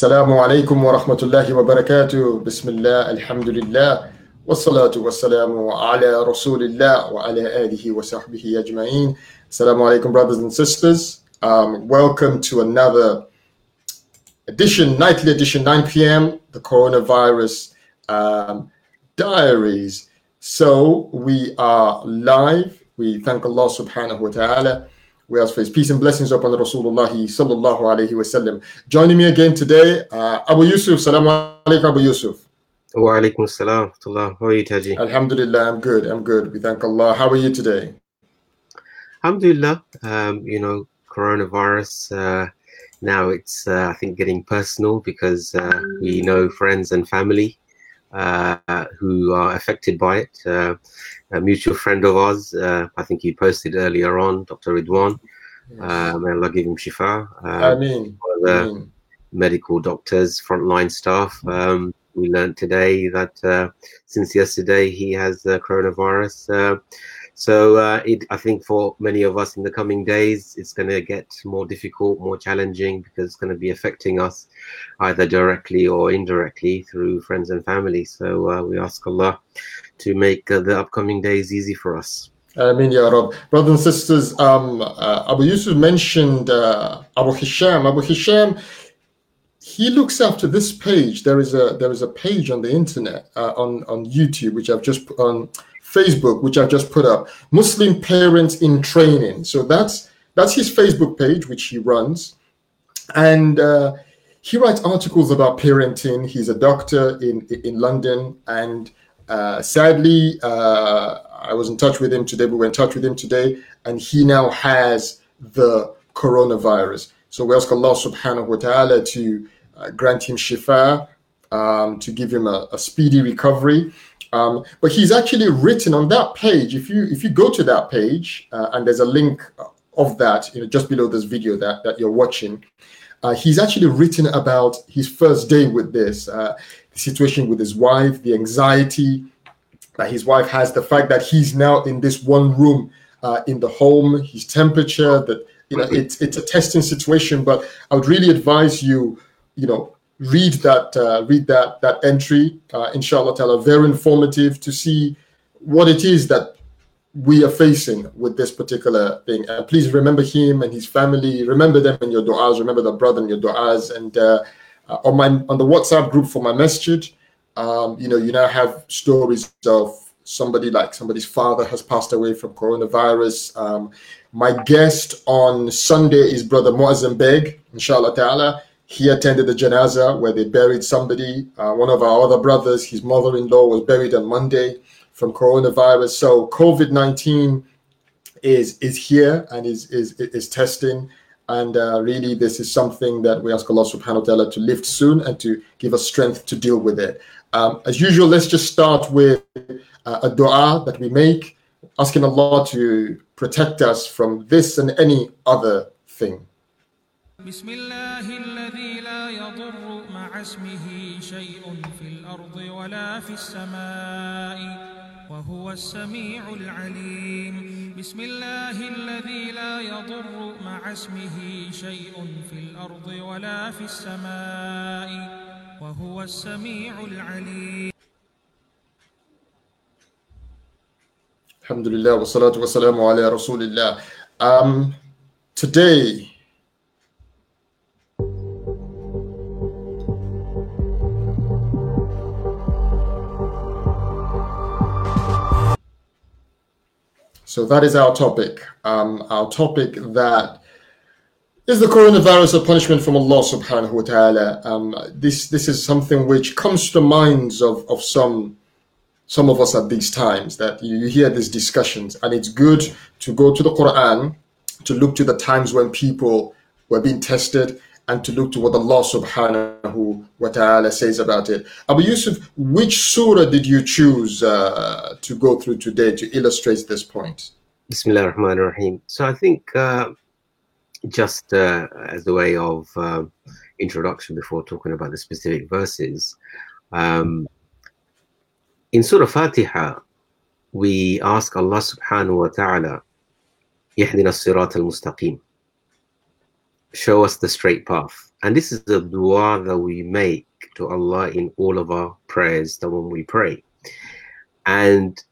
السلام عليكم ورحمة الله وبركاته بسم الله الحمد لله والصلاة والسلام على رسول الله وعلى آله وصحبه أجمعين Assalamu alaikum brothers and sisters um, welcome to another edition nightly edition 9 p.m the coronavirus um, diaries so we are live we thank Allah subhanahu wa ta'ala we ask for his peace and blessings upon Rasulullah sallallahu alayhi wasallam. Joining me again today, uh, Abu Yusuf. Salaam alaikum, Abu Yusuf. Wa alaikum salam. How are you, Taji? Alhamdulillah, I'm good. I'm good. We thank Allah. How are you today? Alhamdulillah. Um, you know, coronavirus. Uh, now it's, uh, I think, getting personal because uh, we know friends and family uh, who are affected by it. A mutual friend of ours, uh, I think he posted earlier on, Dr. Ridwan. Uh, may Allah give him shifa. I mean, the medical doctors, frontline staff. Um, we learned today that uh, since yesterday he has the coronavirus. Uh, so uh, it, I think for many of us in the coming days, it's going to get more difficult, more challenging because it's going to be affecting us either directly or indirectly through friends and family. So uh, we ask Allah to make uh, the upcoming days easy for us. I mean, Ya Rab. Brothers and sisters, um, uh, Abu Yusuf mentioned uh, Abu Hisham. Abu Hisham, he looks after this page. There is a there is a page on the internet uh, on on YouTube which I've just put on Facebook, which I've just put up. Muslim parents in training. So that's that's his Facebook page, which he runs, and uh, he writes articles about parenting. He's a doctor in in London, and uh, sadly, uh, I was in touch with him today. We were in touch with him today, and he now has the coronavirus. So we ask Allah subhanahu wa ta'ala to uh, grant him shifa, um, to give him a, a speedy recovery. Um, but he's actually written on that page. If you if you go to that page, uh, and there's a link of that, you know, just below this video that that you're watching, uh, he's actually written about his first day with this, the situation with his wife, the anxiety that his wife has, the fact that he's now in this one room uh, in the home, his temperature, that you know, it's it's a testing situation. But I would really advise you, you know, read that uh, read that that entry, uh, inshallah very informative to see what it is that we are facing with this particular thing. Uh, please remember him and his family. Remember them in your du'as. Remember the brother in your du'as. And uh, uh, on my on the WhatsApp group for my masjid, um, you know, you now have stories of somebody like somebody's father has passed away from coronavirus. Um, my guest on Sunday is Brother Muazzam Beg, inshallah ta'ala. He attended the janaza where they buried somebody. Uh, one of our other brothers, his mother-in-law was buried on Monday from coronavirus. So COVID-19 is is here and is is is testing. And uh, really, this is something that we ask Allah subhanahu wa ta'ala to lift soon and to give us strength to deal with it. Um, as usual, let's just start with uh, a dua that we make, asking Allah to protect us from this and any other thing. بسم الله الذي لا يضر مع اسمه شيء في الأرض ولا في السماء وهو السميع العليم. بسم الله الذي لا يضر مع اسمه شيء في الأرض ولا في السماء. وهو السميع العليم. Alhamdulillah wa salatu wa salamu ala rasulillah. Um, today, so that is our topic. Um, our topic that is the coronavirus a punishment from Allah subhanahu wa ta'ala. Um, this this is something which comes to minds of, of some some of us at these times that you hear these discussions and it's good to go to the quran to look to the times when people were being tested and to look to what allah subhanahu wa ta'ala says about it abu yusuf which surah did you choose uh, to go through today to illustrate this point Bismillah ar-Rahman ar-Rahim. So I think uh, just uh, as a way of uh, introduction before talking about the specific verses, um, in Surah Fatiha, we ask Allah subhanahu wa ta'ala, يهدنا الصراط المستقيم. Show us the straight path. And this is the dua that we make to Allah in all of our prayers that when we pray. And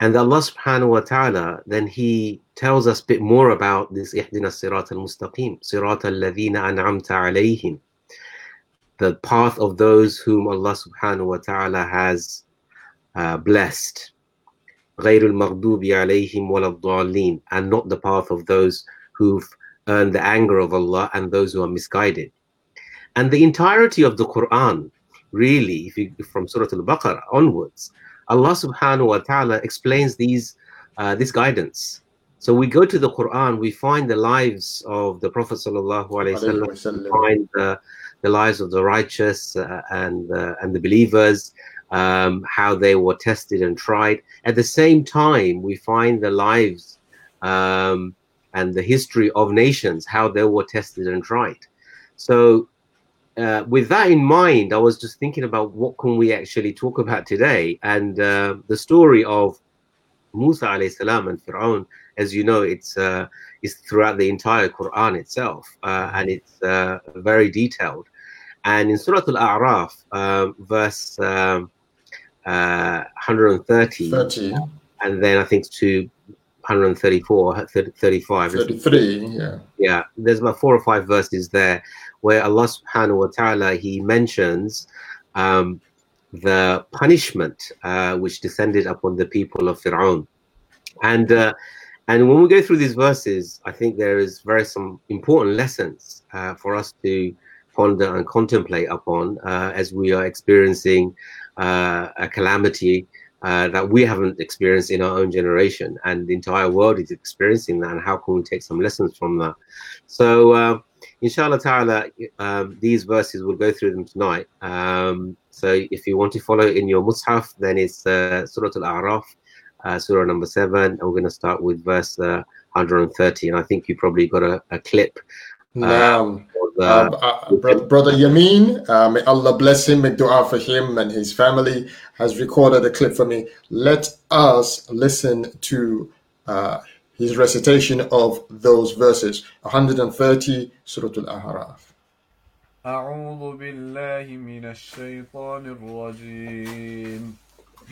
and Allah subhanahu wa ta'ala then he tells us a bit more about this ihdina sirat al-mustaqim sirat al-ladhina an'amta alayhim the path of those whom Allah subhanahu wa ta'ala has uh, blessed غير المغضوب عليهم ولا الضالين and not the path of those who've earned the anger of Allah and those who are misguided. And the entirety of the Quran really if you from Surah Al-Baqarah onwards Allah subhanahu wa ta'ala explains these uh, this guidance. So we go to the Quran we find the lives of the Prophet sallallahu alaihi wasallam find the, the lives of the righteous uh, and uh, and the believers um, how they were tested and tried. At the same time, we find the lives um, and the history of nations, how they were tested and tried. So, uh, with that in mind, I was just thinking about what can we actually talk about today, and uh, the story of Musa alayhi salam and Fir'aun. As you know, it's uh, is throughout the entire Quran itself, uh, and it's uh, very detailed. And in Surah Al-A'raf, um, verse um, uh, 130, 30. and then I think to 134, 35. 33, yeah. Yeah, there's about four or five verses there where Allah subhanahu wa ta'ala he mentions um, the punishment uh, which descended upon the people of Fir'aun. And uh, and when we go through these verses, I think there is very some important lessons uh, for us to ponder and contemplate upon uh, as we are experiencing uh, a calamity uh, that we haven't experienced in our own generation, and the entire world is experiencing that. And how can we take some lessons from that? So, uh, inshallah ta'ala, um, these verses we'll go through them tonight. Um, so, if you want to follow in your mushaf, then it's uh, Surah Al A'raf, uh, Surah number seven, and we're going to start with verse 130. And I think you probably got a, a clip. Now, uh, uh, uh brother, Yamin, uh, may Allah bless him, make dua for him and his family, has recorded a clip for me. Let us listen to uh, his recitation of those verses 130 Surah Al A'raf. أعوذ بالله من الشيطان الرجيم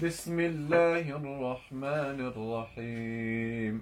بسم الله الرحمن الرحيم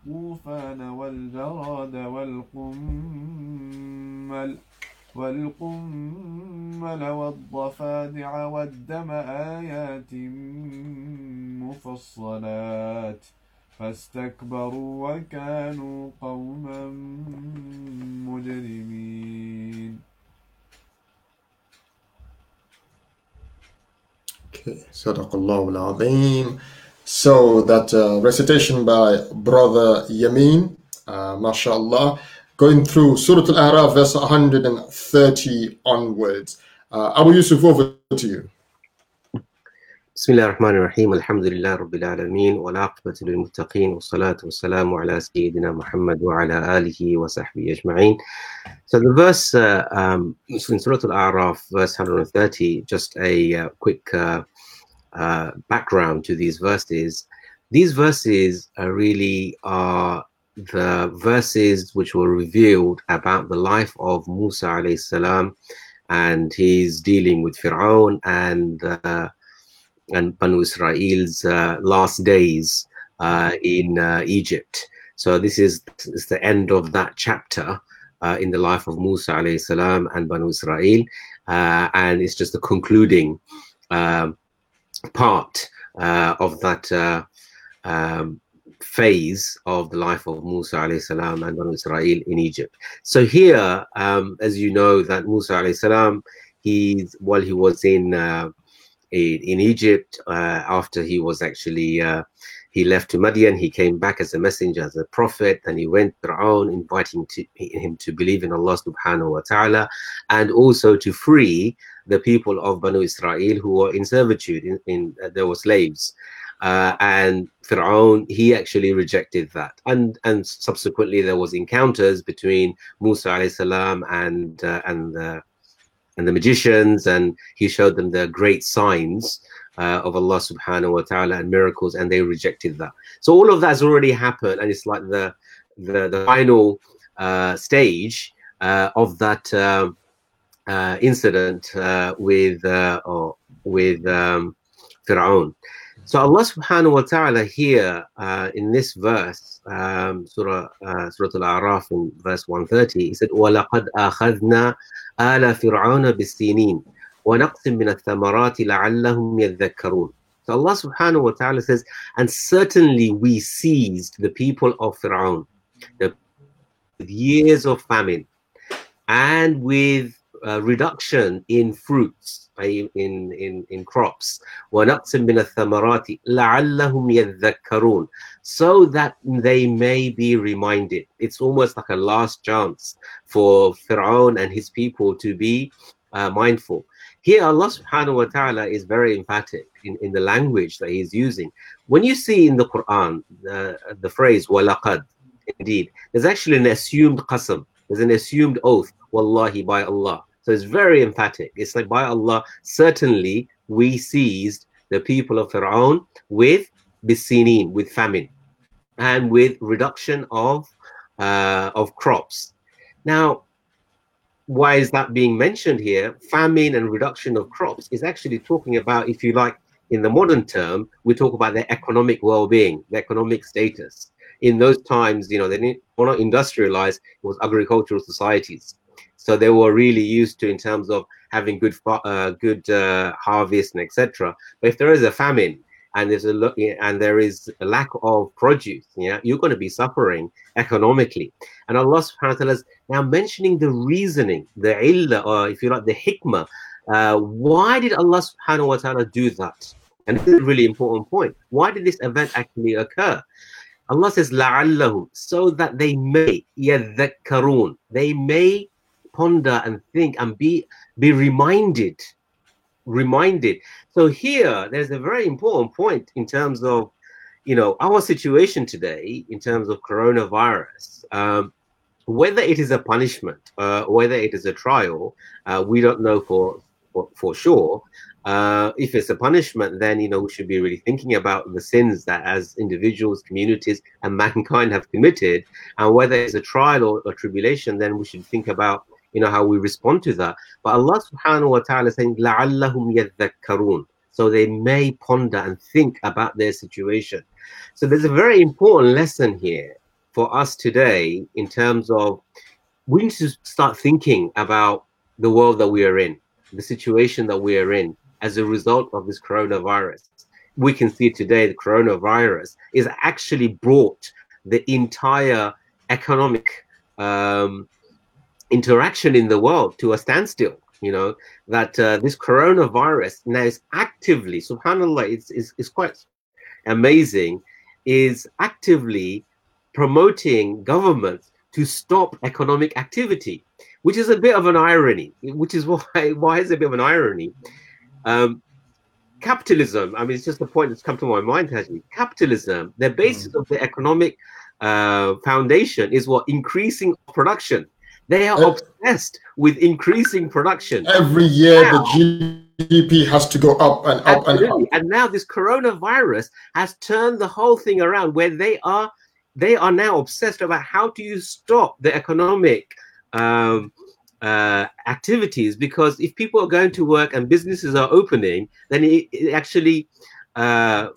الطوفان والجراد والقمل والقمل والضفادع والدم آيات مفصلات فاستكبروا وكانوا قوما مجرمين صدق الله العظيم. So that uh, recitation by Brother Yamin, uh, mashallah, going through Surah Al-A'raf, verse 130 onwards. Uh, Abu Yusuf, over to you. بسم الله الرحمن الرحيم الحمد لله رب العالمين والعاقبة للمتقين والصلاة والسلام على سيدنا محمد وعلى آله وصحبه أجمعين So the verse uh, um, in Surah Al-A'raf, verse 130, just a uh, quick uh, uh, background to these verses. These verses are really are the verses which were revealed about the life of Musa alayhi salam and his dealing with Fir'aun and uh, and Banu Israel's uh, last days uh, in uh, Egypt. So this is, this is the end of that chapter uh, in the life of Musa alayhi salam and Banu Israel, uh, and it's just the concluding um, part uh, of that uh, um, phase of the life of Musa alayhi salam and Banu Israel in Egypt. So here, um, as you know, that Musa alayhi salam, he's while he was in uh, in, in, Egypt uh, after he was actually uh, he left to Madian, he came back as a messenger, as a prophet, and he went around inviting to, him to believe in Allah subhanahu wa ta'ala and also to free the people of Banu Israel who were in servitude, in, in uh, there were slaves. Uh, and Fir'aun, he actually rejected that. And and subsequently there was encounters between Musa alayhi salam and uh, and the and the magicians, and he showed them the great signs uh, of Allah subhanahu wa ta'ala and miracles, and they rejected that. So all of that has already happened, and it's like the the, the final uh, stage uh, of that um, uh, incident uh, with or with um, Fir'aun. So Allah subhanahu wa ta'ala here uh, in this verse, um, Surah, uh, Surah Al-A'raf in verse 130, he said, وَلَقَدْ أَخَذْنَا آلَ فِرْعَوْنَ بِالسِّنِينَ وَنَقْصٍ مِّنَ الثَّمَرَاتِ لَعَلَّهُمْ يَذَّكَّرُونَ So Allah subhanahu wa ta'ala says, and certainly we seized the people of Fir'aun with years of famine and with uh, reduction in fruits in in in crops ونقص من الثمرات لعلهم يذكرون so that they may be reminded it's almost like a last chance for Pharaoh and his people to be uh, mindful here Allah subhanahu wa ta'ala is very emphatic in, in the language that he's using when you see in the Quran the, the phrase walaqad indeed there's actually an assumed qasam there's an assumed oath wallahi by Allah so it's very emphatic. It's like by Allah, certainly we seized the people of Pharaoh with bisinin, with famine, and with reduction of uh, of crops. Now, why is that being mentioned here? Famine and reduction of crops is actually talking about, if you like, in the modern term, we talk about their economic well-being, their economic status. In those times, you know, they were not industrialized; it was agricultural societies. So they were really used to in terms of having good uh, good uh, harvest and etc. But if there is a famine and there's a look and there is a lack of produce, yeah, you're going to be suffering economically. And Allah subhanahu wa ta'ala now mentioning the reasoning, the illah, or if you like, the hikmah. Uh, why did Allah subhanahu wa ta'ala do that? And this is a really important point. Why did this event actually occur? Allah says, لَعَلَّهُمْ so that they may, يَذَّكَّرُونَ they may ponder and think and be be reminded reminded so here there's a very important point in terms of you know our situation today in terms of coronavirus um, whether it is a punishment, uh, whether it is a trial, uh, we don't know for for, for sure. Uh, if it's a punishment, then you know we should be really thinking about the sins that as individuals, communities, and mankind have committed, and whether it's a trial or a tribulation, then we should think about you know how we respond to that. But Allah Subhanahu wa Taala is saying, "La'allahum يَذَكَّرُونَ, So they may ponder and think about their situation. So there's a very important lesson here for us today in terms of we need to start thinking about the world that we are in the situation that we are in as a result of this coronavirus. We can see today the coronavirus is actually brought the entire economic um, interaction in the world to a standstill you know that uh, this coronavirus now is actively subhanallah it's, it's, it's quite amazing is actively promoting governments to stop economic activity which is a bit of an irony which is why why is a bit of an irony um, capitalism i mean it's just the point that's come to my mind actually capitalism the basis mm. of the economic uh, foundation is what increasing production they are obsessed with increasing production. Every year, now, the GDP has to go up and up absolutely. and up. And now this coronavirus has turned the whole thing around, where they are they are now obsessed about how do you stop the economic um, uh, activities because if people are going to work and businesses are opening, then it, it actually uh,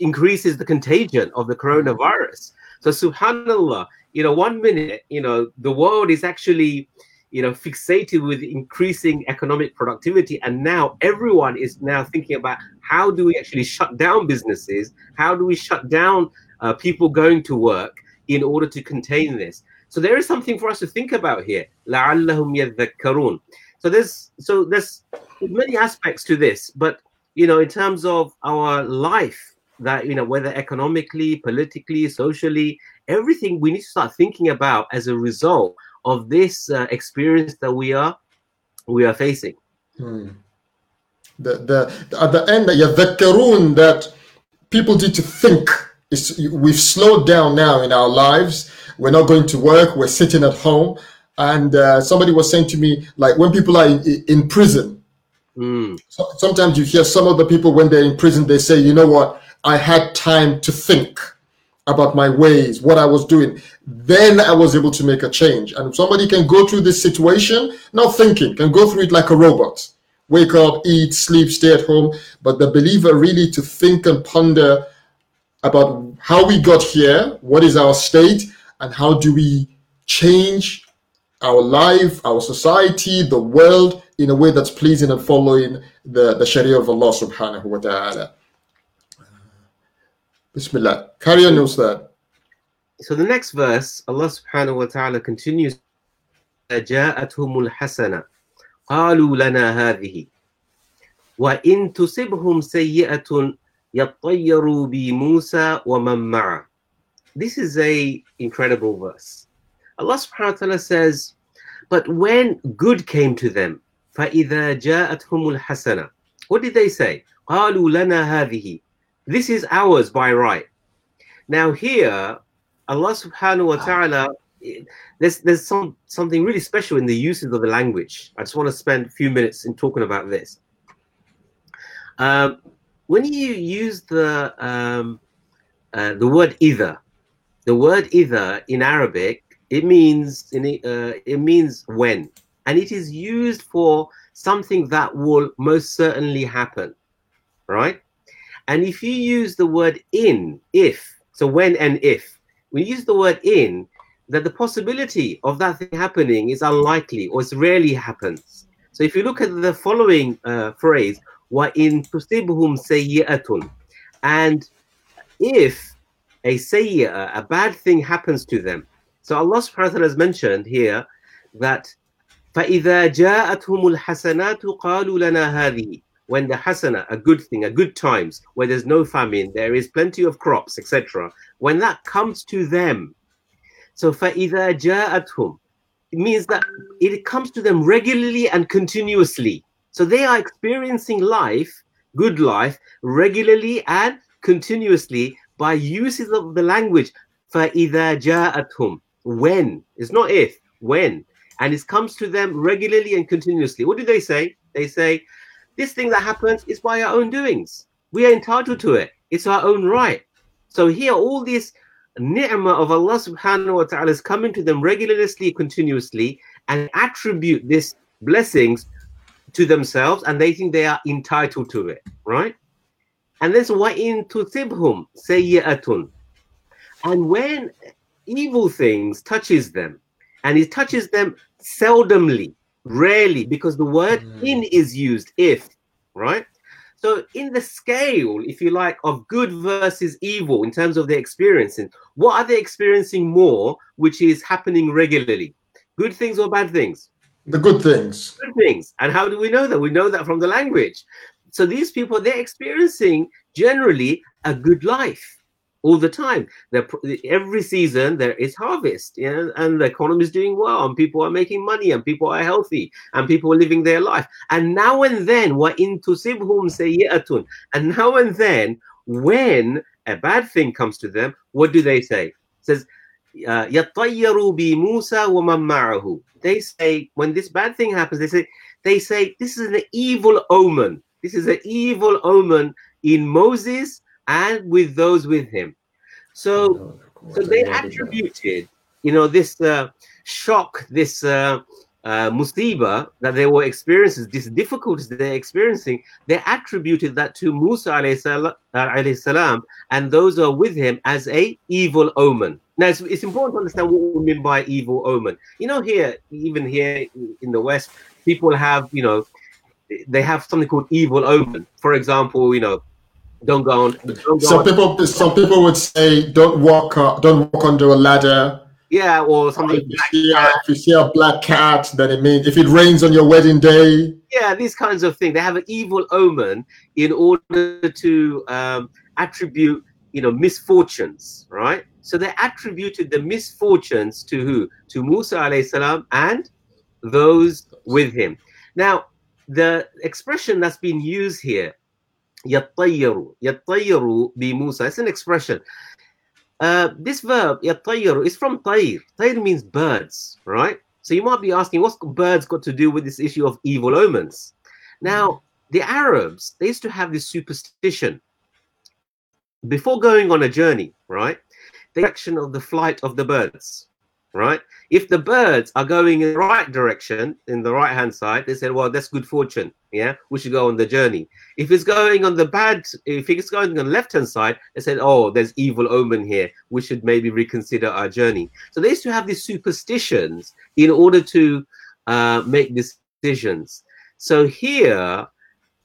increases the contagion of the coronavirus. So, subhanallah, you know, one minute, you know, the world is actually, you know fixated with increasing economic productivity and now everyone is now thinking about how do we actually shut down businesses how do we shut down uh, people going to work in order to contain this so there is something for us to think about here لعلهم يذكرون so there's so there's many aspects to this but you know in terms of our life that you know whether economically politically socially everything we need to start thinking about as a result of this uh, experience that we are we are facing. Hmm. The, the, at the end, يذكرون that people need to think. it's, we've slowed down now in our lives. We're not going to work. We're sitting at home. And uh, somebody was saying to me, like when people are in, in prison, Mm. so, sometimes you hear some of the people when they're in prison, they say, you know what, I had time to think about my ways, what I was doing. Then I was able to make a change. And somebody can go through this situation, not thinking, can go through it like a robot. Wake up, eat, sleep, stay at home. But the believer really to think and ponder about how we got here, what is our state, and how do we change our life, our society, the world in a way that's pleasing and following the, the Sharia of Allah subhanahu wa ta'ala. Bismillah. Carry on, Ustad. So the next verse, Allah subhanahu wa ta'ala continues جاءتهم الحسنة قالوا لنا هذه وإن تصبهم سيئة يطيروا بموسى ومن معه This is a incredible verse. Allah subhanahu wa ta'ala says, But when good came to them, فَإِذَا جَاءَتْهُمُ الْحَسَنَةِ What did they say? قَالُوا لَنَا هَذِهِ This is ours by right. Now here, Allah subhanahu wa ta'ala, there's, there's some, something really special in the uses of the language. I just want to spend a few minutes in talking about this. Um, when you use the, um, uh, the word either, the word either in Arabic, it means in uh, it means when, and it is used for something that will most certainly happen, right? And if you use the word in, if, so when and if, we use the word in, that the possibility of that thing happening is unlikely or it rarely happens. So if you look at the following uh, phrase, wa in tusibhum sayyi'atun, and if a sayyi'ah, a bad thing happens to them. So Allah subhanahu wa ta'ala has mentioned here that فَإِذَا جَاءَتْهُمُ الْحَسَنَاتُ قَالُوا لَنَا هَذِهِ When the hasana, a good thing, a good times, where there's no famine, there is plenty of crops, etc. When that comes to them, so فَإِذَا جَاءَتْهُمْ It means that it comes to them regularly and continuously. So they are experiencing life, good life, regularly and continuously by uses of the language فَإِذَا جَاءَتْهُمْ When. It's not if, when. And it comes to them regularly and continuously. What do they say? They say, this thing that happens is by our own doings. We are entitled to it. It's our own right. So here, all this ni'mah of Allah subhanahu wa ta'ala is coming to them regularly, continuously, and attribute this blessings to themselves, and they think they are entitled to it, right? And then so what in tusibhum sayyi'atun. And when evil things touches them, and it touches them seldomly, rarely, because the word Mm. in is used if, right? So in the scale, if you like, of good versus evil in terms of their experiencing, what are they experiencing more, which is happening regularly? Good things or bad things? The good things. good things. And how do we know that? We know that from the language. So these people, they're experiencing generally a good life all the time. They're, every season there is harvest, yeah, and the economy is doing well, and people are making money, and people are healthy, and people are living their life. And now and then, wa in tusibhum sayyi'atun. And now and then, when a bad thing comes to them, what do they say? It says, يَطَّيَّرُوا بِمُوسَى وَمَن مَّعَهُ. They say, when this bad thing happens, they say, they say, this is an evil omen. This is an evil omen in Moses and with those with him. So, so they attributed, you know, this uh, shock, this uh, uh, musiba that they were experiencing, these difficulties they're experiencing, they attributed that to Musa alayhi salam, uh, salam and those who are with him as a evil omen. Now, it's, it's important to understand what we mean by evil omen. You know, here, even here in the West, people have, you know, they have something called evil omen. For example, you know, don't go on. Don't go Some on people, some people would say, "Don't walk, uh, don't walk under a ladder." Yeah, or something. If you, see a, if you see a black cat, then it means if it rains on your wedding day. yeah, these kinds of things. They have an evil omen in order to um, attribute, you know, misfortunes, right? So they attributed the misfortunes to who? To Musa alayhi salam and those with him. Now, the expression that's been used here, yattayiru bi Musa, it's an expression. Uh, this verb, yattayiru, is from tayr. Tayr means birds, right? So you might be asking, what's birds got to do with this issue of evil omens? Now, the Arabs, they used to have this superstition. Before going on a journey, right? The direction of the flight of the birds, right? If the birds are going in the right direction, in the right hand side, they said, well, that's good fortune. Yeah, we should go on the journey. If it's going on the bad, if it's going on the left hand side, they said, oh, there's evil omen here. We should maybe reconsider our journey. So they used to have these superstitions in order to uh, make decisions. So here,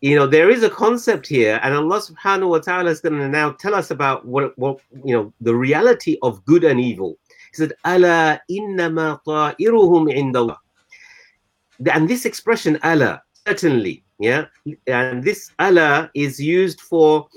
you know, there is a concept here, and Allah subhanahu wa ta'ala is going to now tell us about what, what, you know, the reality of good and evil. He said, Ala innama ta'iruhum indallah. And this expression, Allah, certainly, yeah, and this Allah is used for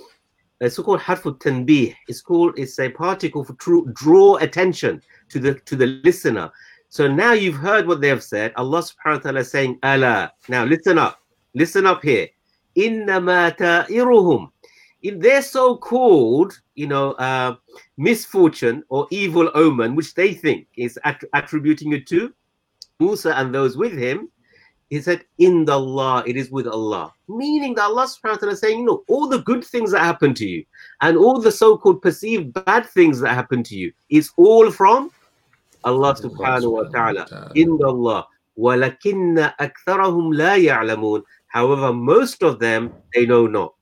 so-called harfu tanbih. It's called, it's a particle for true, draw attention to the to the listener. So now you've heard what they have said. Allah subhanahu wa ta'ala is saying, Allah. Now listen up. Listen up here. Innama ta'iruhum In their so-called, you know, uh, misfortune or evil omen, which they think is att- attributing it to Musa and those with him, he said, in the Allah, it is with Allah. Meaning that Allah subhanahu wa ta'ala is saying, you know, all the good things that happen to you and all the so-called perceived bad things that happen to you is all from Allah subhanahu wa ta'ala. In the Allah. وَلَكِنَّ أَكْثَرَهُمْ لَا يَعْلَمُونَ However, most of them, they know not.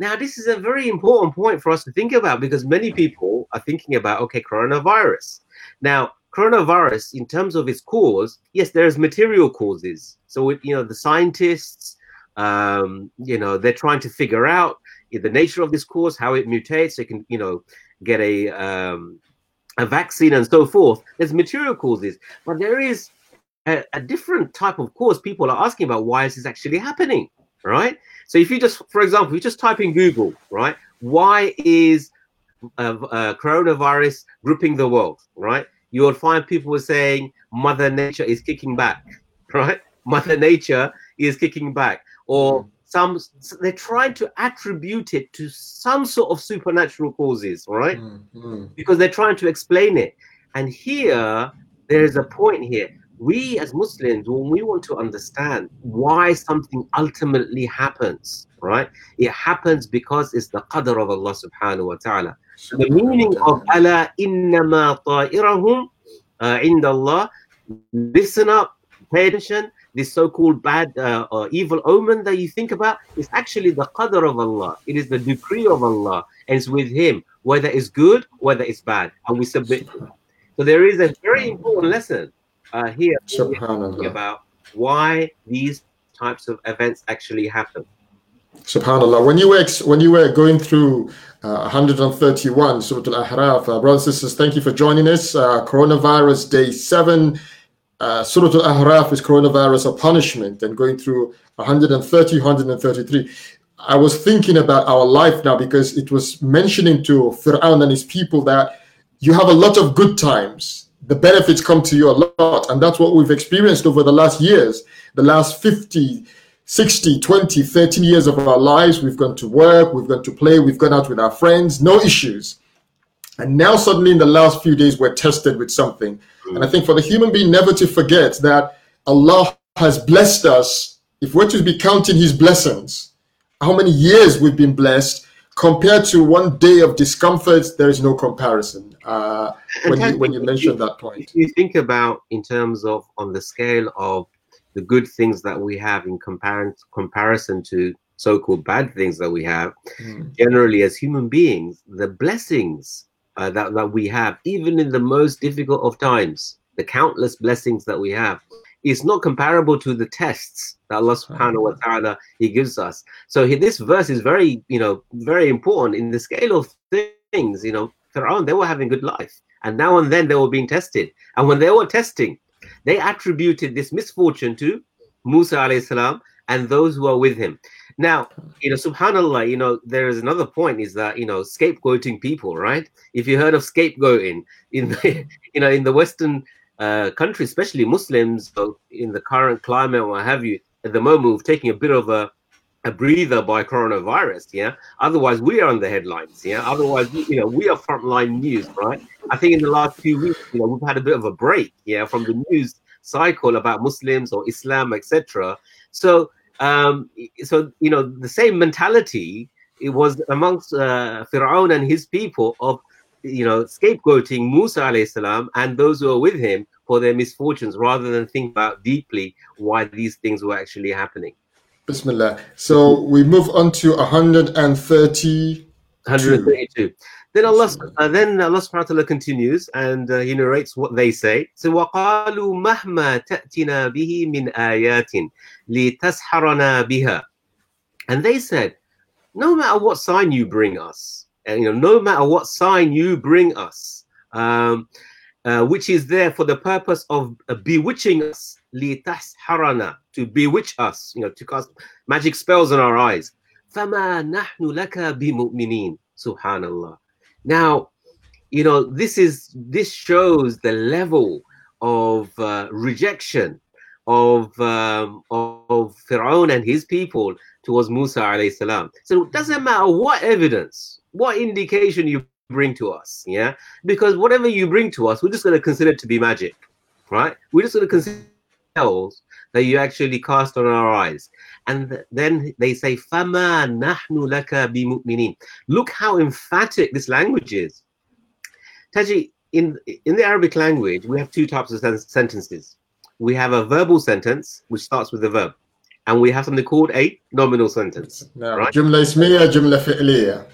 Now, this is a very important point for us to think about because many people are thinking about, okay, coronavirus. Now, coronavirus, in terms of its cause, yes, there's material causes. So, you know, the scientists, um, you know, they're trying to figure out the nature of this cause, how it mutates. They can, you know, get a um, a vaccine and so forth. There's material causes, but there is a, a different type of cause. People are asking about why is this actually happening, right? So if you just, for example, you just type in Google, right? Why is uh, uh, coronavirus gripping the world, right? You will find people saying Mother Nature is kicking back, right? Mother Nature is kicking back, or some they're trying to attribute it to some sort of supernatural causes, right? Mm, mm. because they're trying to explain it. And here, there is a point here. We as Muslims, when we want to understand why something ultimately happens, right? It happens because it's the qadr of Allah subhanahu wa ta'ala. So the meaning of Allah innama ta'irahum uh, inda Allah, listen up, pay attention. This so-called bad uh, or evil omen that you think about is actually the qadr of Allah. It is the decree of Allah, and it's with Him, whether it's good, whether it's bad, and we submit. So there is a very important lesson uh, here Subhanallah. about why these types of events actually happen. Subhanallah. When you were ex- when you were going through uh, 131 Surah Al-A'raf, uh, brothers and sisters, thank you for joining us. Uh, coronavirus day seven. Uh, Surah Al-A'raf is coronavirus a punishment, and going through 130, 133. I was thinking about our life now because it was mentioning to Fir'aun and his people that you have a lot of good times. The benefits come to you a lot, and that's what we've experienced over the last years, the last 50, 60, 20, 13 years of our lives. We've gone to work, we've gone to play, we've gone out with our friends, no issues. And now, suddenly, in the last few days, we're tested with something. And I think for the human being, never to forget that Allah has blessed us. If we're to be counting His blessings, how many years we've been blessed compared to one day of discomfort, there is no comparison. Uh, when you when you mentioned that point. you think about in terms of on the scale of the good things that we have in compar- comparison to so-called bad things that we have Mm. generally as human beings the blessings uh, that, that we have even in the most difficult of times the countless blessings that we have is not comparable to the tests that allah subhanahu wa ta'ala he gives us so he, this verse is very you know very important in the scale of things you know They were having good life. And now and then they were being tested. And when they were testing they attributed this misfortune to musa alayhi salam and those who are with him. Now you know subhanallah you know there is another point is that you know scapegoating people right? If you heard of scapegoating in the you know in the western uh, countries especially muslims in the current climate what have you at the moment we're taking a bit of a a breather by coronavirus yeah? Otherwise we are on the headlines yeah? Otherwise you know we are frontline news right? I think in the last few weeks you know we've had a bit of a break yeah from the news cycle about muslims or islam etc so um so you know the same mentality it was amongst uh, Fir'aun and his people of you know scapegoating Musa alayhi salam and those who are with him for their misfortunes rather than think about deeply why these things were actually happening Bismillah. So we move on to 130. 132 then Allah uh, then Allah subhanahu wa ta'ala continues and uh, he narrates what they say so وقالوا مهما تأتنا به من آيات لتسحرنا بها and they said no matter what sign you bring us and you know no matter what sign you bring us um, uh, which is there for the purpose of uh, bewitching us لتسحرنا to bewitch us you know to cast magic spells on our eyes فما نحن لك بمؤمنين subhanallah now you know this is this shows the level of uh, rejection of um, of, of Pharaoh and his people towards Musa alayhi salam so it doesn't matter what evidence what indication you bring to us yeah? Because whatever you bring to us we're just going to consider it to be magic right? We're just going to consider spells that you actually cast on our eyes. And then they say fama nahnu laka bimu'minin. Look how emphatic this language is. Taji in in the arabic language we have two types of sen- sentences. We have a verbal sentence which starts with a verb and we have something called a nominal sentence. No. Right?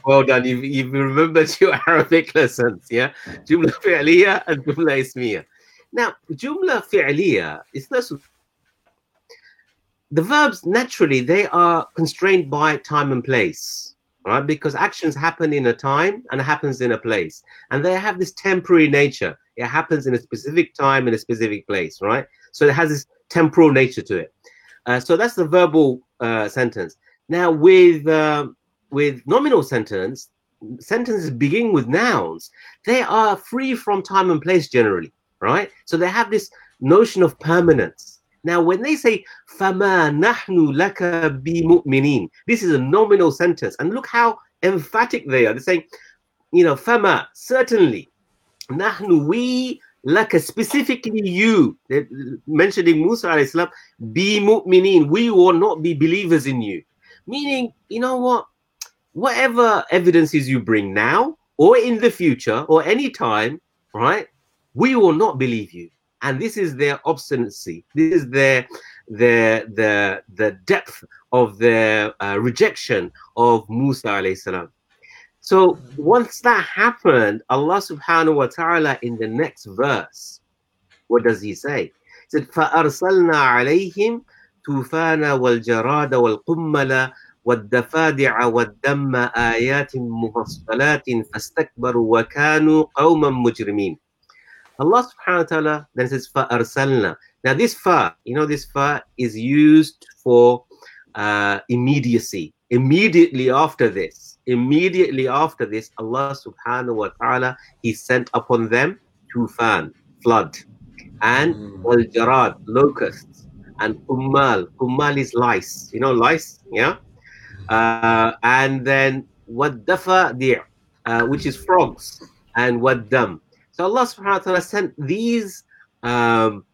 Well done. You've, you've remembered your Arabic lessons, yeah? Jumla fi'liya and jumla ismiya. Now, jumla fi'liya is not the verbs naturally they are constrained by time and place right because actions happen in a time and happens in a place and they have this temporary nature it happens in a specific time in a specific place right so it has this temporal nature to it uh, so that's the verbal uh, sentence. Now with uh, with nominal sentence, sentences begin with nouns. They are free from time and place generally, right? So they have this notion of permanence. Now when they say "fama nahnu laka bimu'minin," this is a nominal sentence, and look how emphatic they are. They're saying, you know, "fama certainly." Nahnu we like specifically you, mentioning Musa alayhi salam, be mu'mineen, we will not be believers in you. Meaning, you know what? Whatever evidences you bring now or in the future or any time, right? We will not believe you. And this is their obstinacy. This is their the the the depth of their uh, rejection of Musa alayhi salam. So once that happened, Allah subhanahu wa ta'ala in the next verse, what does he say? He said, فَأَرْسَلْنَا عَلَيْهِمْ طُوفَانَ وَالْجَرَادَ وَالْقُمَّلَ والدفادع والدم آيات مفصلات فاستكبروا وكانوا قوما مجرمين. Allah subhanahu wa ta'ala then says فَأَرْسَلْنَا. Now this fa, you know this fa is used for uh, immediacy. Immediately after this, immediately after this, Allah subhanahu wa ta'ala, He sent upon them tufan, flood, and Mm. jarad, locusts, and ummal. Ummal is lice. You know lice, yeah? uh, and then what dafa uh, which is frogs, and what dam. So Allah subhanahu wa ta'ala sent these um,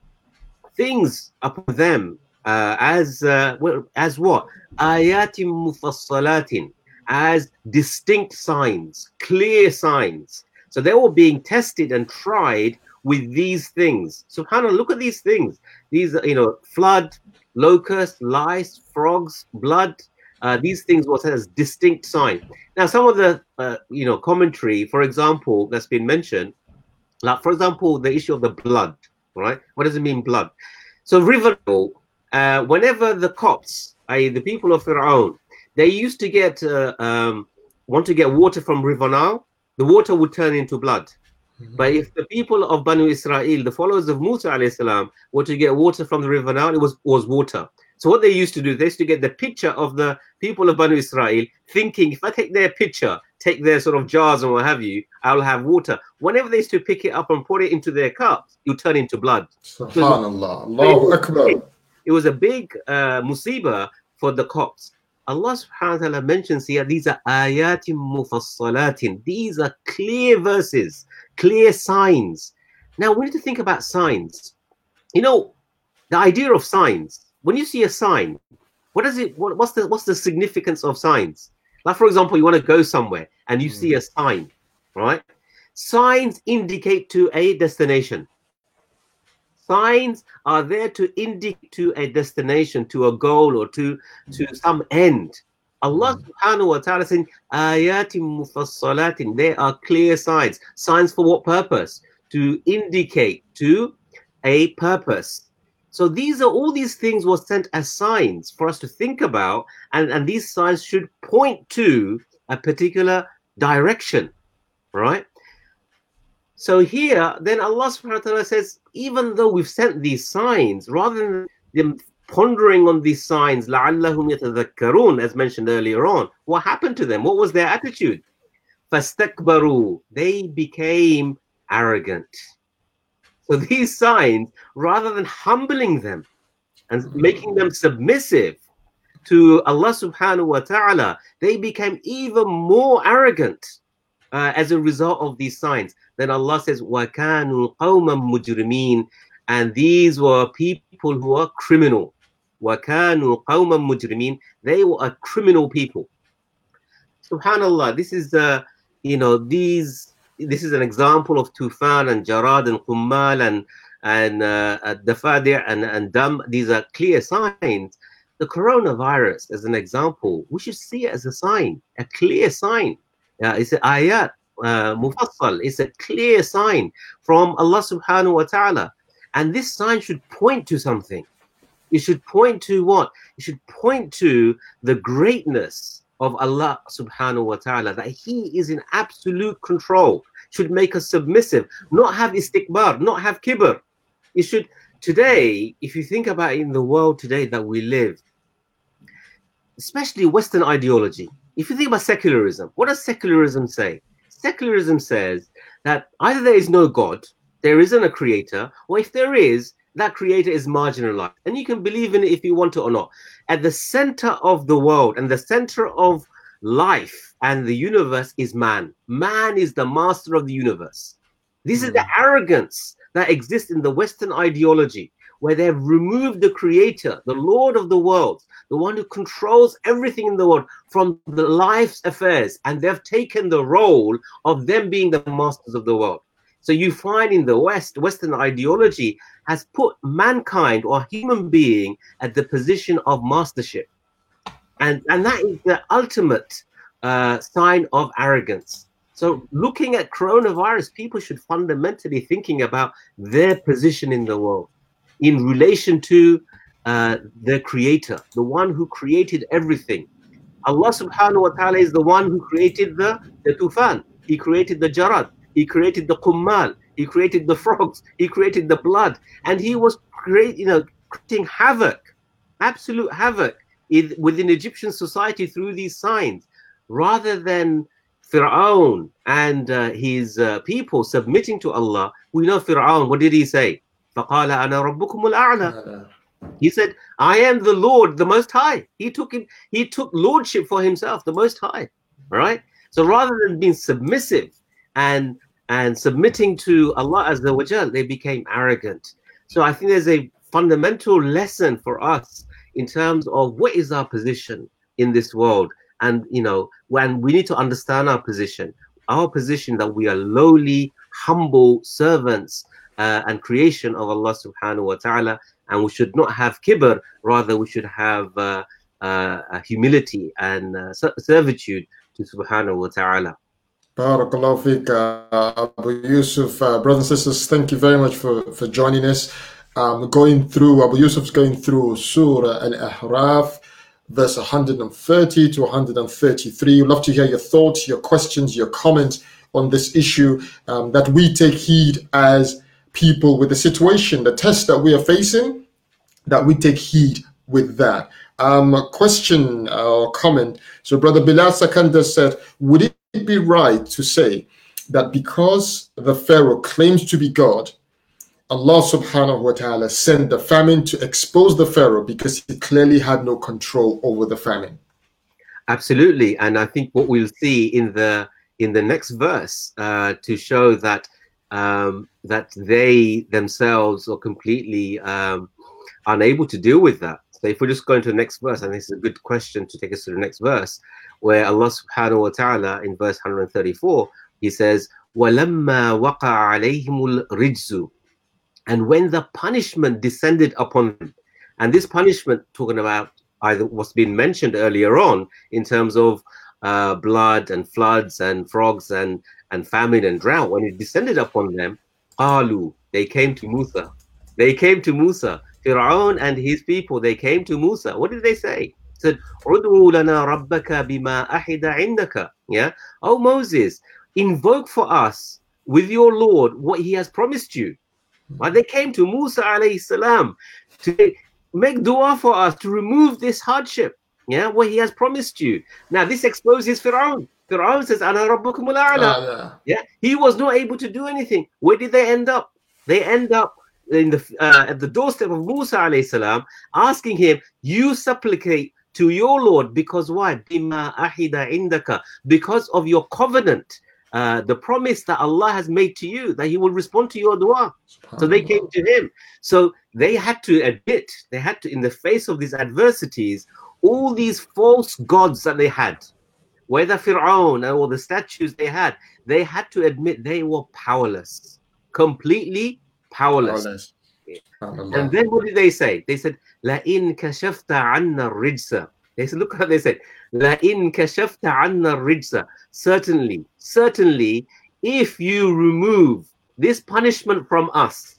things upon them uh, as uh, well, as what? Ayatim mufassalatin, as distinct signs, clear signs. So they were being tested and tried with these things. Subhanallah, look at these things. These, you know, flood, locust, lice, frogs, blood. Uh, these things were said as distinct sign. Now, some of the, uh, you know, commentary, for example, that's been mentioned, like for example, the issue of the blood, right? What does it mean, blood? So, River uh, whenever the Copts, i.e., the people of Pharaoh, they used to get uh, um, want to get water from River Nile, the water would turn into blood. Mhm. But if the people of Banu Israel, the followers of Musa alayhi salam, were to get water from the river Nile, it was, was water. So what they used to do, they used to get the picture of the people of Banu Israel, thinking if I take their picture, take their sort of jars and what have you, I'll have water. Whenever they used to pick it up and pour it into their cups, it would turn into blood. Subhanallah. Allahu Akbar. It was a big uh, musibah for the Copts. Allah subhanahu wa ta'ala mentions here these are ayatim mufassalatin. These are clear verses, clear signs. Now we need to think about signs. You know, the idea of signs. When you see a sign, what is it? What, what's the what's the significance of signs? Like for example, you want to go somewhere and you see hmm. a sign, right? Signs indicate to a destination. Signs are there to indicate to a destination, to a goal, or to to some end. Allah hmm. subhanahu wa ta'ala saying, Ayatim mufassalatin, they are clear signs. Signs for what purpose? To indicate to a purpose. So these are all these things were sent as signs for us to think about, and, and these signs should point to a particular direction, right? So here, then Allah subhanahu wa ta'ala says, even though we've sent these signs, rather than them pondering on these signs, لَعَلَّهُمْ يَتَذَكَّرُونَ, as mentioned earlier on, what happened to them? What was their attitude? فَاسْتَكْبَرُوا They became arrogant. So these signs, rather than humbling them and making them submissive to Allah subhanahu wa ta'ala, they became even more arrogant uh, as a result of these signs. Then Allah says, وَكَانُوا قَوْمًا مُجْرِمِينَ And these were people who are criminal. وَكَانُوا قَوْمًا مُجْرِمِينَ They were a criminal people. Subhanallah, this is the, you know, these, this is an example of Tufan and Jarad and Qummal and, and uh, Dafadi' and, and Dam. These are clear signs. The coronavirus, as an example, we should see it as a sign, a clear sign. Yeah, it's an ayat, uh, mufassal. It's a clear sign from Allah subhanahu wa ta'ala. And this sign should point to something. It should point to what? It should point to the greatness of Allah subhanahu wa ta'ala, that He is in absolute control, should make us submissive, not have istikbar, not have kibr. It should, today, if you think about in the world today that we live, especially Western ideology, if you think about secularism, what does secularism say? Secularism says that either there is no God, there isn't a creator, or if there is, that creator is marginalized. And you can believe in it if you want to or not. At the center of the world and the center of life and the universe is man. Man is the master of the universe. This is the hmm. arrogance that exists in the Western ideology, where they've removed the creator, the Lord of the world, the one who controls everything in the world from the life's affairs, and they've taken the role of them being the masters of the world. So you find in the West, Western ideology has put mankind or human being at the position of mastership. And, and that is the ultimate uh, sign of arrogance. So looking at coronavirus, people should fundamentally thinking about their position in the world in relation to uh, the creator, the one who created everything. Allah subhanahu wa ta'ala is the one who created the, the tufan. He created the jarad. He created the kummal. He created the frogs. He created the blood. And he was create, you know, creating havoc, absolute havoc in, within Egyptian society through these signs, rather than Fir'aun and uh, his uh, people submitting to Allah. We know Fir'aun, what did he say? فَقَالَ أَنَا رَبُّكُمُ الْأَعْلَى he said, I am the Lord, the Most High. He took him, he took lordship for himself, the Most High. Right? So rather than being submissive and and submitting to Allah Azza wa Jal, they became arrogant. So I think there's a fundamental lesson for us in terms of what is our position in this world. And you know, when we need to understand our position. our position that we are lowly, humble servants uh, and creation of Allah subhanahu wa ta'ala, and we should not have kibr, rather, we should have uh, uh, humility and uh, servitude to subhanahu wa ta'ala. Barakallahu fiqh, uh, Abu Yusuf. Uh, brothers and sisters, thank you very much for, for joining us. Um, going through, Abu Yusuf's going through Surah Al-A'raf, verse 130 to 133. We'd love to hear your thoughts, your questions, your comments on this issue, um, that we take heed as people with the situation, the test that we are facing, that we take heed with that. Um, a question or comment. So, Brother Bilal Sakanda said, Would it be right to say that because the Pharaoh claims to be God, Allah subhanahu wa ta'ala sent the famine to expose the Pharaoh because he clearly had no control over the famine. Absolutely. And I think what we'll see in the in the next verse uh, to show that um, that they themselves are completely um, unable to deal with that. So if we just go into the next verse, and this is a good question to take us to the next verse, where Allah subhanahu wa ta'ala in verse 134, he says, وَلَمَّا وَقَعَ عَلَيْهِمُ الرِّجْزُ and when the punishment descended upon them, and this punishment, talking about either what's been mentioned earlier on in terms of uh, blood and floods and frogs and, and famine and drought, when it descended upon them, Alu, they came to Musa. They came to Musa. Fir'aun and his people, they came to Musa. What did they say? said, lana rabbaka bima ahida indaka. Yeah. Oh Moses, invoke for us with your Lord what he has promised you. But they came to Musa alayhi salam to make dua for us to remove this hardship. Yeah, what he has promised you. Now this exposes Fir'aun. Fir'aun says, Ana al Yeah, he was not able to do anything. Where did they end up? They end up in the uh, at the doorstep of Musa alayhi salam, asking him, "You supplicate to your Lord because why? Bima ahida indaka, because of your covenant uh, the promise that Allah has made to you that He will respond to your dua. So they came to Him. So they had to admit, they had to, in the face of these adversities, all these false gods that they had, whether Fir'aun or the statues they had, they had to admit they were powerless, completely powerless. powerless. And then what did they say? They said, La in kashafta anna rijsa. They said, look how they said, La in kashafta anna rijsa. Certainly, certainly, if you remove this punishment from us,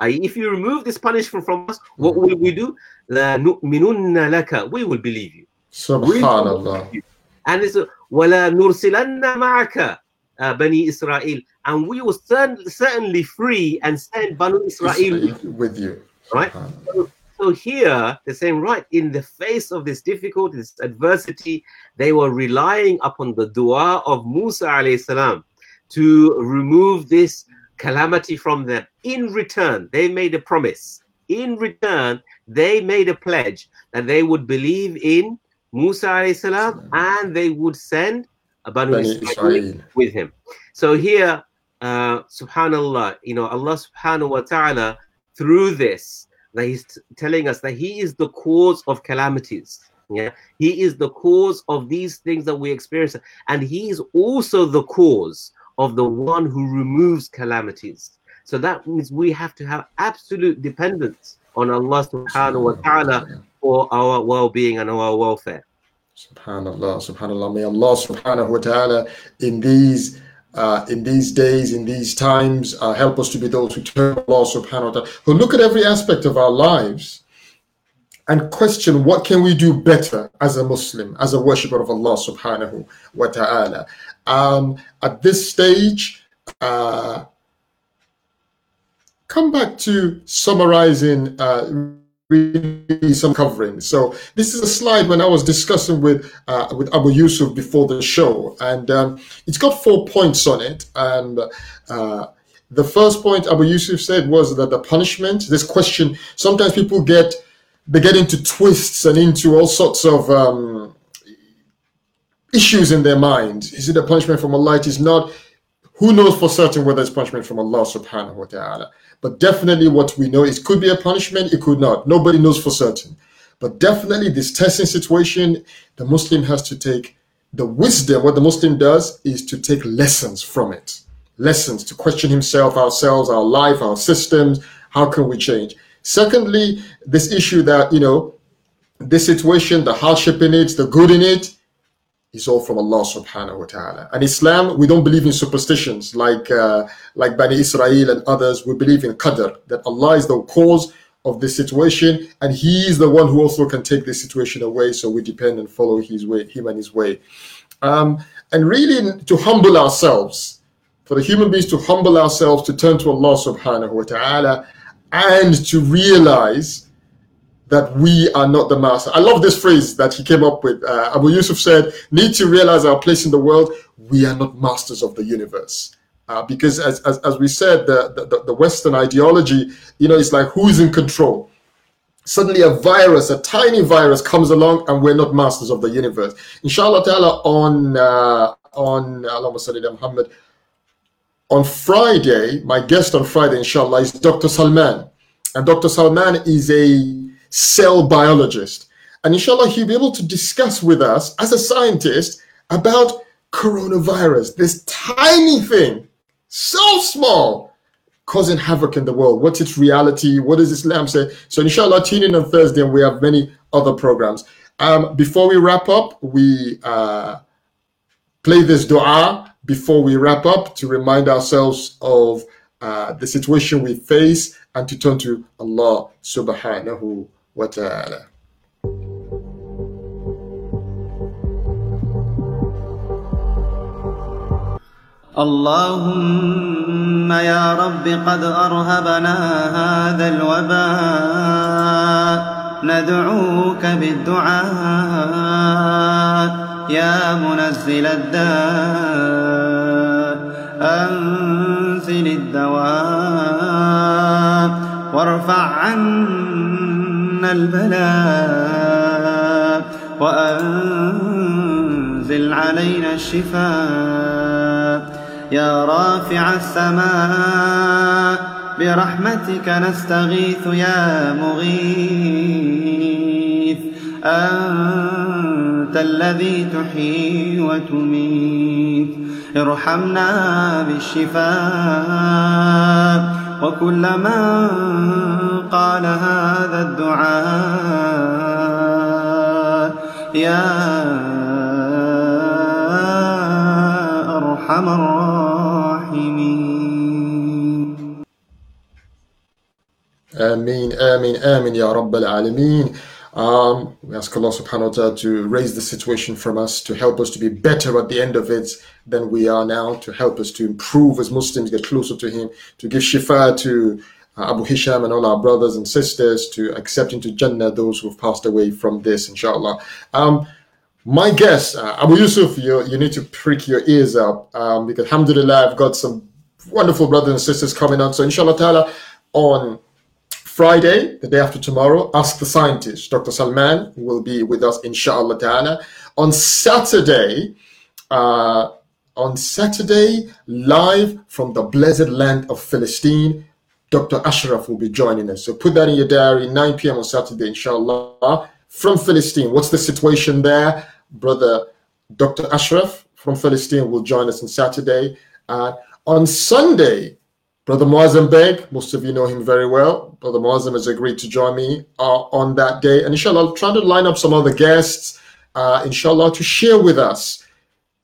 if you remove this punishment from us, what hmm. will we do? La nu'minunna laka. We will believe you. Subhanallah. And it's nursilanna ma'aka. Uh, Bani Israel, and we will certainly free and send Banu Israel with you. Right? So, so here, they're saying, right, in the face of this difficulty, this adversity, they were relying upon the dua of Musa alayhi salam to remove this calamity from them. In return, they made a promise. In return, they made a pledge that they would believe in Musa alayhi salam and they would send a Banu Israel with him. So here, uh, subhanallah, you know, Allah subhanahu wa ta'ala, through this, that he's t- telling us that he is the cause of calamities. Yeah, he is the cause of these things that we experience, and he is also the cause of the one who removes calamities. So that means we have to have absolute dependence on Allah subhanahu wa ta'ala for our well-being and our welfare. Subhanallah, subhanallah. May Allah subhanahu wa ta'ala in these uh, in these days, in these times. Uh, help us to be those who turn to Allah subhanahu wa ta'ala, who look at every aspect of our lives and question what can we do better as a Muslim, as a worshipper of Allah subhanahu wa ta'ala. Um, at this stage, uh, come back to summarizing uh, really some covering. So this is a slide when I was discussing with uh, with Abu Yusuf before the show, and um, it's got four points on it. And uh, the first point Abu Yusuf said was that the punishment. This question sometimes people get they get into twists and into all sorts of um, issues in their mind. Is it a punishment from Allah? It is not. Who knows for certain whether it's punishment from Allah subhanahu wa ta'ala? But definitely what we know, it could be a punishment, it could not. Nobody knows for certain. But definitely this testing situation, the Muslim has to take the wisdom, what the Muslim does is to take lessons from it. Lessons to question himself, ourselves, our life, our systems. How can we change? Secondly, this issue that, you know, this situation, the hardship in it, the good in it, is all from Allah subhanahu wa ta'ala. And Islam, we don't believe in superstitions like uh, like Bani Israel and others. We believe in qadr, that Allah is the cause of this situation and He is the one who also can take this situation away. So we depend and follow His way, Him and His way. Um, and really to humble ourselves, for the human beings to humble ourselves, to turn to Allah subhanahu wa ta'ala, and to realize that we are not the master. I love this phrase that he came up with. Uh, Abu Yusuf said, need to realize our place in the world. We are not masters of the universe. Uh, because as, as, as, we said, the, the, the Western ideology, you know, it's like who's in control? Suddenly a virus, a tiny virus comes along and we're not masters of the universe. Inshallah ta'ala on, uh, on, Allahumma Muhammad, on Friday, my guest on Friday, inshallah, is Dr. Salman. And Dr. Salman is a cell biologist. And inshallah, he'll be able to discuss with us as a scientist about coronavirus, this tiny thing, so small, causing havoc in the world. What's its reality? What does Islam say? So inshallah, tune in on Thursday and we have many other programs. Um, before we wrap up, we uh, play this dua before we wrap up to remind ourselves of uh, the situation we face and to turn to Allah subhanahu وتعالى. اللهم يا رب قد أرهبنا هذا الوباء ندعوك بالدعاء يا منزل الداء أنزل الدواء وارفع عنا البلاء وأنزل علينا الشفاء. يا رافع السماء برحمتك نستغيث يا مغيث. أنت الذي تحيي وتميت. ارحمنا بالشفاء. وكل من قال هذا الدعاء يا أرحم الراحمين. آمين آمين آمين يا رب العالمين. Um, we ask Allah subhanahu wa ta'ala to raise the situation from us, to help us to be better at the end of it than we are now, to help us to improve as Muslims, get closer to Him, to give shifa to uh, Abu Hisham and all our brothers and sisters, to accept into Jannah those who have passed away from this, inshallah. Um, my guess, uh, Abu Yusuf, you, you need to prick your ears up um, because, alhamdulillah, I've got some wonderful brothers and sisters coming on. So, inshallah ta'ala, on Friday, the day after tomorrow, Ask the Scientist. Dr. Salman will be with us, inshallah ta'ala. On Saturday, uh, on Saturday, live from the blessed land of Philistine, Dr. Ashraf will be joining us. So put that in your diary, 9 p.m. on Saturday, inshallah. From Philistine, what's the situation there? Brother Dr. Ashraf from Philistine will join us on Saturday. Uh, on Sunday, Brother Moazzam Begg, most of you know him very well. Brother Moazzam has agreed to join me uh, on that day. And inshallah, I'll try to line up some other guests, uh, inshallah, to share with us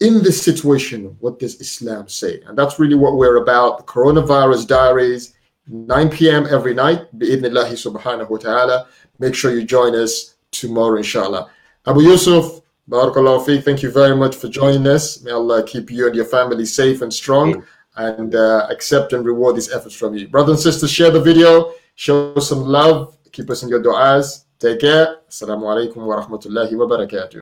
in this situation, what does Islam say? And that's really what we're about. The Coronavirus Diaries, 9 p.m. every night, bi'idnillahi subhanahu wa ta'ala. Make sure you join us tomorrow, inshallah. Abu Yusuf, barakallahu fiqh, thank you very much for joining us. May Allah keep you and your family safe and strong and uh, accept and reward these efforts from you. Brothers and sisters, share the video, show us some love, keep us in your du'as. Take care. Assalamu alaikum wa rahmatullahi wa barakatuh.